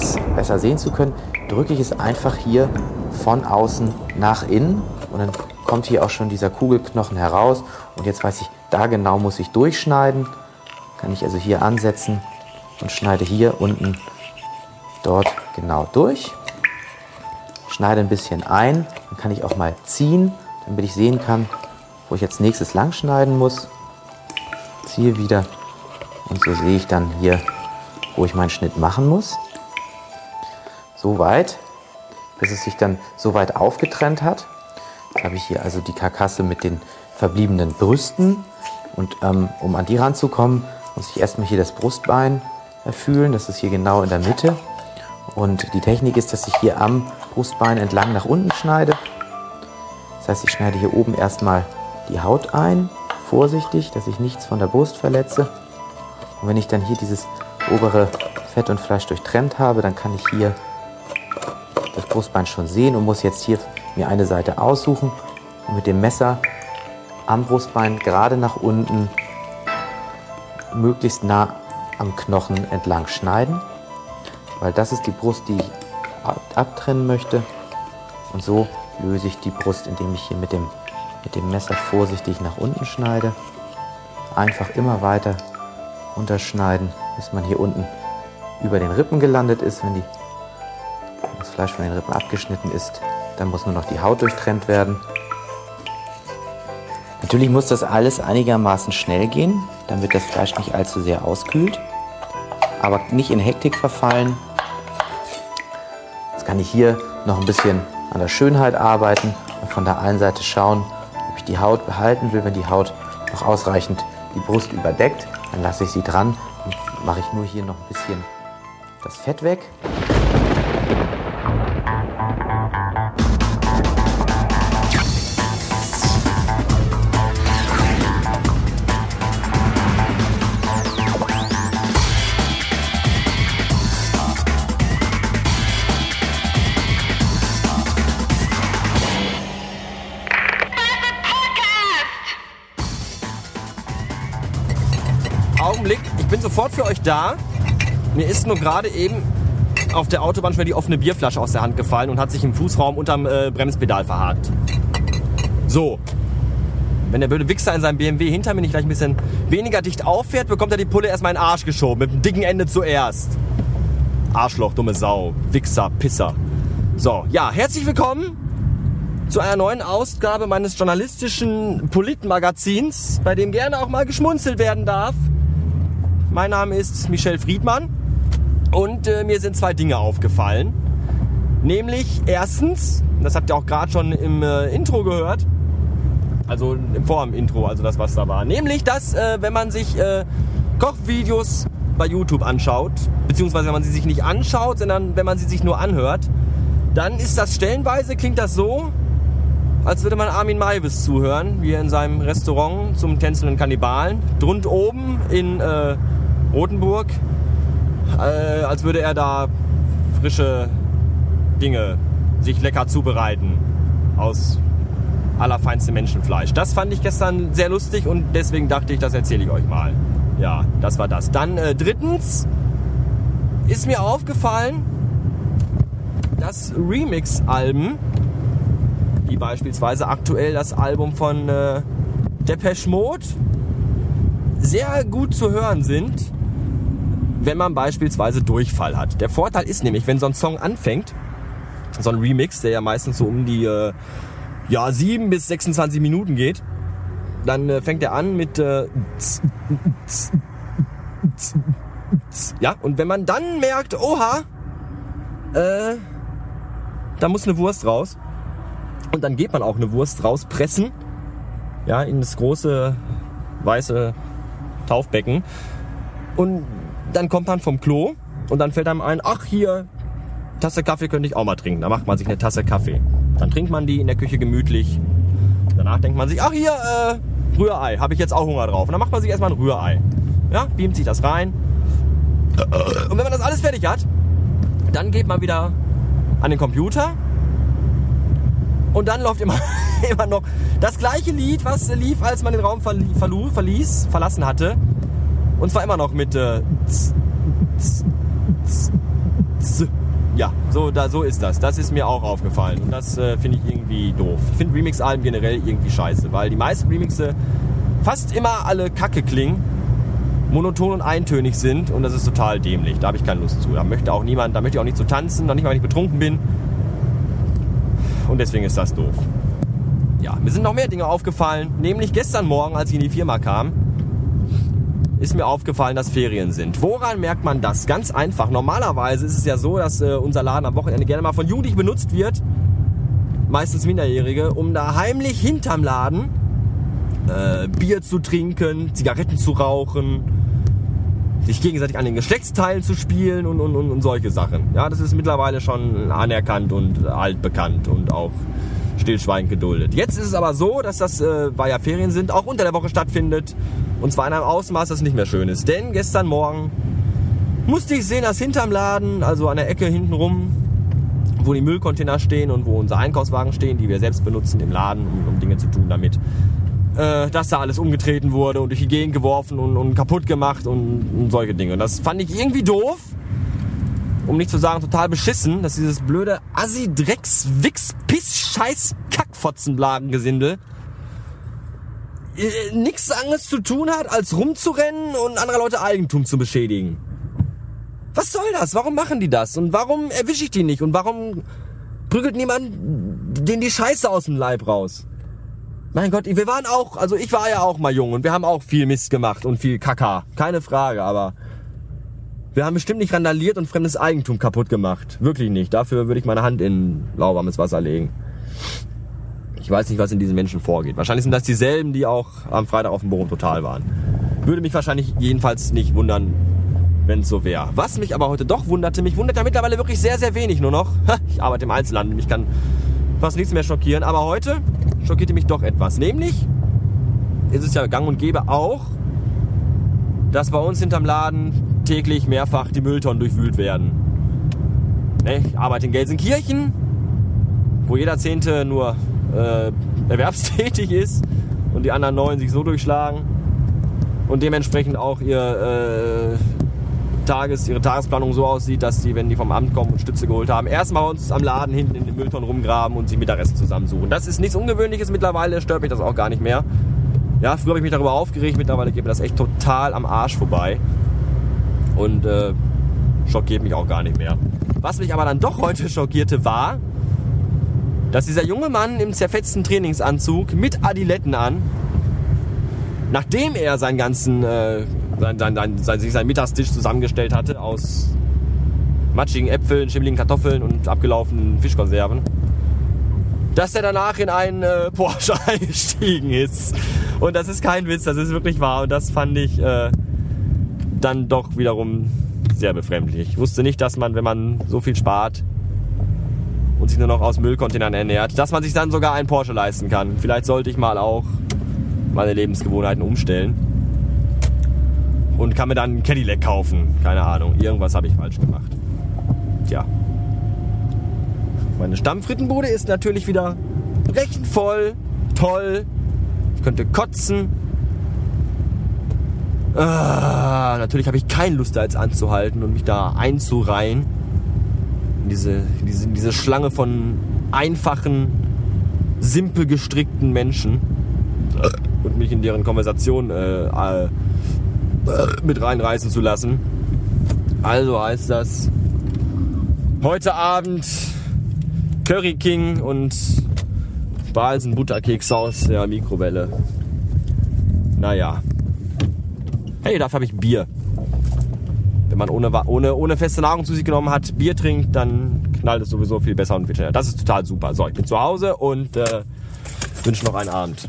das besser sehen zu können, drücke ich es einfach hier von außen nach innen und dann kommt hier auch schon dieser Kugelknochen heraus und jetzt weiß ich, da genau muss ich durchschneiden. Kann ich also hier ansetzen und schneide hier unten dort genau durch. Schneide ein bisschen ein, dann kann ich auch mal ziehen, damit ich sehen kann, wo ich jetzt nächstes lang schneiden muss. Ziehe wieder und so sehe ich dann hier, wo ich meinen Schnitt machen muss. So weit, bis es sich dann so weit aufgetrennt hat. Jetzt habe ich hier also die Karkasse mit den verbliebenen Brüsten. Und ähm, um an die ranzukommen, muss ich erstmal hier das Brustbein fühlen. Das ist hier genau in der Mitte. Und die Technik ist, dass ich hier am Brustbein entlang nach unten schneide. Das heißt, ich schneide hier oben erstmal die Haut ein, vorsichtig, dass ich nichts von der Brust verletze. Und wenn ich dann hier dieses obere Fett und Fleisch durchtrennt habe, dann kann ich hier Brustbein schon sehen und muss jetzt hier mir eine Seite aussuchen und mit dem Messer am Brustbein gerade nach unten möglichst nah am Knochen entlang schneiden, weil das ist die Brust, die ich abtrennen möchte. Und so löse ich die Brust, indem ich hier mit dem, mit dem Messer vorsichtig nach unten schneide. Einfach immer weiter unterschneiden, bis man hier unten über den Rippen gelandet ist. Wenn, die, das Fleisch von den Rippen abgeschnitten ist, dann muss nur noch die Haut durchtrennt werden. Natürlich muss das alles einigermaßen schnell gehen, damit das Fleisch nicht allzu sehr auskühlt, aber nicht in Hektik verfallen. Jetzt kann ich hier noch ein bisschen an der Schönheit arbeiten und von der einen Seite schauen, ob ich die Haut behalten will. Wenn die Haut noch ausreichend die Brust überdeckt, dann lasse ich sie dran und mache ich nur hier noch ein bisschen das Fett weg. Bin sofort für euch da. Mir ist nur gerade eben auf der Autobahn schnell die offene Bierflasche aus der Hand gefallen und hat sich im Fußraum unterm äh, Bremspedal verhakt. So. Wenn der blöde Wichser in seinem BMW hinter mir nicht gleich ein bisschen weniger dicht auffährt, bekommt er die Pulle erstmal in den Arsch geschoben. Mit dem dicken Ende zuerst. Arschloch, dumme Sau, Wichser, Pisser. So, ja, herzlich willkommen zu einer neuen Ausgabe meines journalistischen Politmagazins, bei dem gerne auch mal geschmunzelt werden darf. Mein Name ist Michel Friedmann und äh, mir sind zwei Dinge aufgefallen. Nämlich erstens, das habt ihr auch gerade schon im äh, Intro gehört, also im vor dem Intro, also das was da war. Nämlich, dass äh, wenn man sich äh, Kochvideos bei YouTube anschaut, beziehungsweise wenn man sie sich nicht anschaut, sondern wenn man sie sich nur anhört, dann ist das stellenweise, klingt das so, als würde man Armin Maivis zuhören, wie er in seinem Restaurant zum tänzelnden Kannibalen, drund oben in äh, Rotenburg, äh, als würde er da frische Dinge sich lecker zubereiten aus allerfeinstem Menschenfleisch. Das fand ich gestern sehr lustig und deswegen dachte ich, das erzähle ich euch mal. Ja, das war das. Dann äh, drittens ist mir aufgefallen, dass Remix-Alben, wie beispielsweise aktuell das Album von äh, Depeche Mode, sehr gut zu hören sind, wenn man beispielsweise Durchfall hat. Der Vorteil ist nämlich, wenn so ein Song anfängt, so ein Remix, der ja meistens so um die äh, ja, 7 bis 26 Minuten geht, dann äh, fängt er an mit äh, ja, und wenn man dann merkt, oha, äh, da muss eine Wurst raus. Und dann geht man auch eine Wurst rauspressen, ja, in das große weiße Taufbecken. Und dann kommt man vom Klo und dann fällt einem ein, ach hier, Tasse Kaffee könnte ich auch mal trinken. Da macht man sich eine Tasse Kaffee. Dann trinkt man die in der Küche gemütlich. Danach denkt man sich, ach hier, äh, Rührei, habe ich jetzt auch Hunger drauf. Und dann macht man sich erstmal ein Rührei. Ja, beamt sich das rein. Und wenn man das alles fertig hat, dann geht man wieder an den Computer und dann läuft immer, immer noch das gleiche Lied, was lief, als man den Raum verließ, verlassen hatte. Und zwar immer noch mit äh, Ja, so, da, so ist das. Das ist mir auch aufgefallen. Und das äh, finde ich irgendwie doof. Ich finde Remix-Alben generell irgendwie scheiße, weil die meisten Remixe fast immer alle kacke klingen, monoton und eintönig sind und das ist total dämlich. Da habe ich keine Lust zu. Da möchte auch niemand, da möchte ich auch nicht zu tanzen, noch nicht mal, wenn ich betrunken bin. Und deswegen ist das doof. Ja, mir sind noch mehr Dinge aufgefallen. Nämlich gestern Morgen, als ich in die Firma kam, ist mir aufgefallen, dass Ferien sind. Woran merkt man das? Ganz einfach. Normalerweise ist es ja so, dass äh, unser Laden am Wochenende gerne mal von Jugendlichen benutzt wird, meistens Minderjährige, um da heimlich hinterm Laden äh, Bier zu trinken, Zigaretten zu rauchen, sich gegenseitig an den Geschlechtsteilen zu spielen und, und, und, und solche Sachen. Ja, das ist mittlerweile schon anerkannt und altbekannt und auch stillschweigend geduldet. Jetzt ist es aber so, dass das, äh, weil ja Ferien sind, auch unter der Woche stattfindet. Und zwar in einem Ausmaß, das nicht mehr schön ist. Denn gestern Morgen musste ich sehen, dass hinterm Laden, also an der Ecke hinten rum, wo die Müllcontainer stehen und wo unsere Einkaufswagen stehen, die wir selbst benutzen im Laden, um, um Dinge zu tun damit, äh, dass da alles umgetreten wurde und durch die Gegend geworfen und, und kaputt gemacht und, und solche Dinge. Und das fand ich irgendwie doof um nicht zu sagen total beschissen, dass dieses blöde Assi, Drecks, Wix, Piss, Scheiß, Kackfotzenblagengesindel äh, nichts anderes zu tun hat, als rumzurennen und andere Leute Eigentum zu beschädigen. Was soll das? Warum machen die das? Und warum erwische ich die nicht? Und warum prügelt niemand denen die Scheiße aus dem Leib raus? Mein Gott, wir waren auch, also ich war ja auch mal jung und wir haben auch viel Mist gemacht und viel Kaka. Keine Frage, aber wir haben bestimmt nicht randaliert und fremdes Eigentum kaputt gemacht. Wirklich nicht. Dafür würde ich meine Hand in lauwarmes Wasser legen. Ich weiß nicht, was in diesen Menschen vorgeht. Wahrscheinlich sind das dieselben, die auch am Freitag auf dem Bochum Total waren. Würde mich wahrscheinlich jedenfalls nicht wundern, wenn es so wäre. Was mich aber heute doch wunderte, mich wundert ja mittlerweile wirklich sehr, sehr wenig nur noch. Ich arbeite im Einzelhandel, mich kann fast nichts mehr schockieren. Aber heute schockierte mich doch etwas. Nämlich ist es ja gang und gäbe auch, dass bei uns hinterm Laden täglich mehrfach die Mülltonnen durchwühlt werden. Ne, ich arbeite in Gelsenkirchen, wo jeder Zehnte nur äh, erwerbstätig ist und die anderen neun sich so durchschlagen und dementsprechend auch ihr äh, Tages, ihre Tagesplanung so aussieht, dass die, wenn die vom Amt kommen und Stütze geholt haben, erstmal uns am Laden hinten in den Mülltonnen rumgraben und sich Mittagessen zusammensuchen. Das ist nichts Ungewöhnliches mittlerweile, stört mich das auch gar nicht mehr. Ja, früher habe ich mich darüber aufgeregt, mittlerweile geht mir das echt total am Arsch vorbei und äh, schockiert mich auch gar nicht mehr. Was mich aber dann doch heute schockierte war, dass dieser junge Mann im zerfetzten Trainingsanzug mit Adiletten an, nachdem er seinen ganzen, äh, sein, sein, sein, sein, sich seinen Mittagstisch zusammengestellt hatte aus matschigen Äpfeln, schimmeligen Kartoffeln und abgelaufenen Fischkonserven, dass er danach in einen äh, Porsche eingestiegen ist. Und das ist kein Witz, das ist wirklich wahr. Und das fand ich äh, dann doch wiederum sehr befremdlich. Ich wusste nicht, dass man, wenn man so viel spart und sich nur noch aus Müllcontainern ernährt, dass man sich dann sogar einen Porsche leisten kann. Vielleicht sollte ich mal auch meine Lebensgewohnheiten umstellen. Und kann mir dann einen Cadillac kaufen. Keine Ahnung. Irgendwas habe ich falsch gemacht. Tja. Meine Stammfrittenbude ist natürlich wieder recht voll. Toll. Ich könnte kotzen. Ah, natürlich habe ich keine Lust, da jetzt anzuhalten und mich da einzureihen. Diese, diese, diese Schlange von einfachen, simpel gestrickten Menschen und mich in deren Konversation äh, äh, mit reinreißen zu lassen. Also heißt das heute Abend Curry King und Balsen Butterkeks aus der Mikrowelle. Naja. Hey, dafür habe ich Bier. Man ohne, ohne, ohne feste Nahrung zu sich genommen hat, Bier trinkt, dann knallt es sowieso viel besser und viel schneller. Das ist total super. So, ich bin zu Hause und äh, wünsche noch einen Abend.